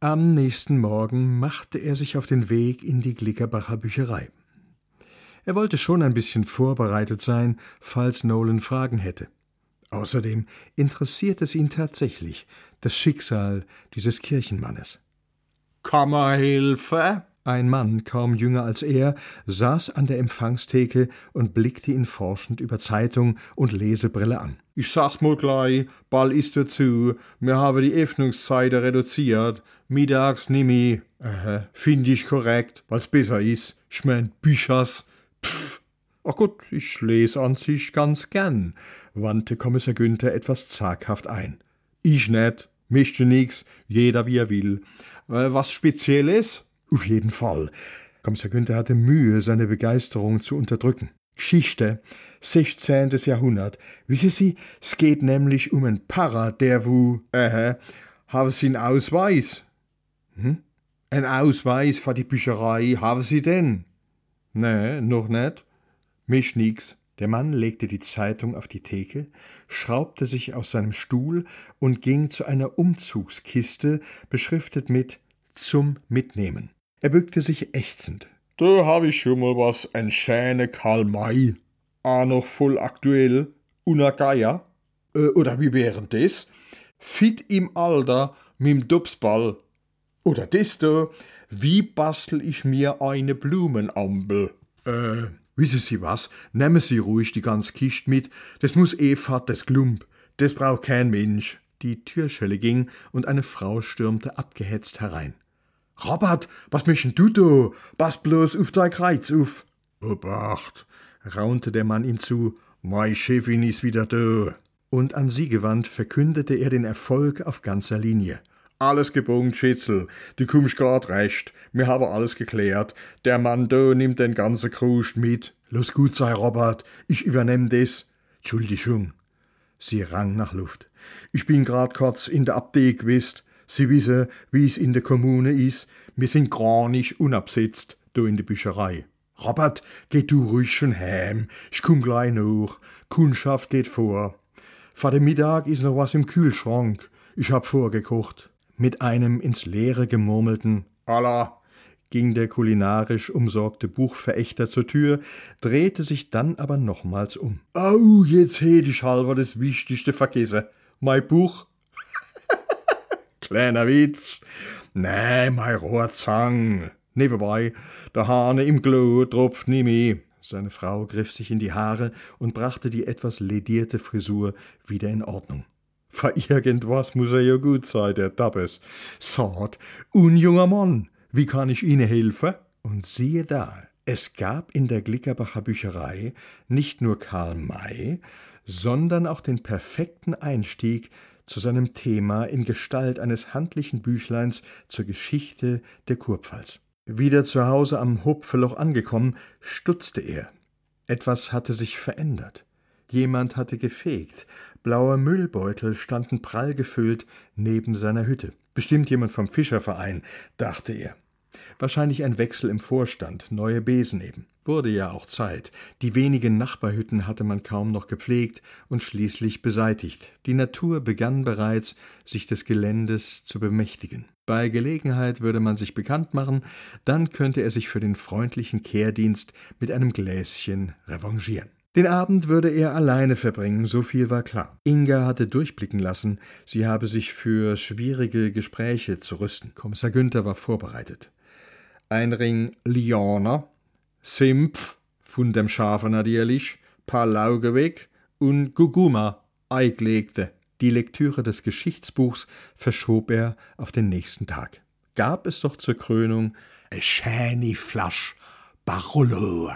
Am nächsten Morgen machte er sich auf den Weg in die Glickerbacher Bücherei. Er wollte schon ein bisschen vorbereitet sein, falls Nolan Fragen hätte. Außerdem interessiert es ihn tatsächlich das Schicksal dieses Kirchenmannes. Kammerhilfe? Ein Mann, kaum jünger als er, saß an der Empfangstheke und blickte ihn forschend über Zeitung und Lesebrille an. Ich sag's mal gleich, bald ist dazu. Wir haben die Öffnungszeit reduziert. Mittags nimi. Äh, find ich korrekt, was besser ist. Ich mein, Büchers. Pff. Ach gut, ich lese an sich ganz gern, wandte Kommissar Günther etwas zaghaft ein. Ich nicht, mischte nix, jeder wie er will. Äh, was Spezielles? Auf jeden Fall. Kommissar Günther hatte Mühe, seine Begeisterung zu unterdrücken. Geschichte, 16. Jahrhundert. Wissen Sie, es geht nämlich um einen Para, der wo, äh, haben Sie einen Ausweis? Hm? Ein Ausweis für die Bücherei haben Sie denn? Nee, noch nicht. Mich nix. Der Mann legte die Zeitung auf die Theke, schraubte sich aus seinem Stuhl und ging zu einer Umzugskiste, beschriftet mit zum Mitnehmen. Er bückte sich ächzend. Da hab ich schon mal was, ein schöne Karl May. Ah, noch voll aktuell. Una Geier. Äh, oder wie wären das? Fit im Alter mit'm Dubsball. Oder das da, wie bastel ich mir eine Blumenampel? Äh, wissen Sie was? Nehmen Sie ruhig die ganze Kiste mit. Das muss eh fort, das Klump. Das braucht kein Mensch. Die Türschelle ging und eine Frau stürmte abgehetzt herein. Robert, was möchten du da? Pass bloß auf dein Kreuz auf. Obacht, raunte der Mann ihm zu, mei Chefin ist wieder da. Und an sie gewandt verkündete er den Erfolg auf ganzer Linie. Alles gebogen, Schitzel. Du kommst grad recht. Wir haben alles geklärt. Der Mann da nimmt den ganzen Krust mit. Los gut sei, Robert. Ich übernehm das. Entschuldigung. Sie rang nach Luft. Ich bin grad kurz in der Abdeck gewesen. Sie wissen, wie es in der Kommune ist. Wir sind gar nicht unabsetzt, du in der Bücherei. Robert, geh du ruhig schon heim. Ich komm gleich noch. Kundschaft geht vor. Vor dem Mittag ist noch was im Kühlschrank. Ich hab vorgekocht. Mit einem ins Leere gemurmelten Allah ging der kulinarisch umsorgte Buchverächter zur Tür, drehte sich dann aber nochmals um. Au, jetzt hätt ich halber das Wichtigste vergessen. Mein Buch Kleiner Witz. Nee, mein Rohrzang. Nebenbei, der Hahne im Glo tropft nie mehr. Seine Frau griff sich in die Haare und brachte die etwas ledierte Frisur wieder in Ordnung. Für irgendwas muss er ja gut sein, der Tappes. Sagt, unjunger Mann, wie kann ich Ihnen helfen? Und siehe da, es gab in der Glickerbacher Bücherei nicht nur Karl May, sondern auch den perfekten Einstieg zu seinem Thema in Gestalt eines handlichen Büchleins zur Geschichte der Kurpfalz. Wieder zu Hause am Hopfeloch angekommen, stutzte er. Etwas hatte sich verändert. Jemand hatte gefegt. Blaue Müllbeutel standen prall gefüllt neben seiner Hütte. Bestimmt jemand vom Fischerverein, dachte er. Wahrscheinlich ein Wechsel im Vorstand, neue Besen eben. Wurde ja auch Zeit. Die wenigen Nachbarhütten hatte man kaum noch gepflegt und schließlich beseitigt. Die Natur begann bereits, sich des Geländes zu bemächtigen. Bei Gelegenheit würde man sich bekannt machen, dann könnte er sich für den freundlichen Kehrdienst mit einem Gläschen revanchieren. Den Abend würde er alleine verbringen, so viel war klar. Inga hatte durchblicken lassen, sie habe sich für schwierige Gespräche zu rüsten. Kommissar Günther war vorbereitet. Ein Ring Lianer, Simpf von dem Schafe natürlich, paar Lauge weg und Guguma eingelegte. Die Lektüre des Geschichtsbuchs verschob er auf den nächsten Tag. Gab es doch zur Krönung eine schöne Flasch Barolo.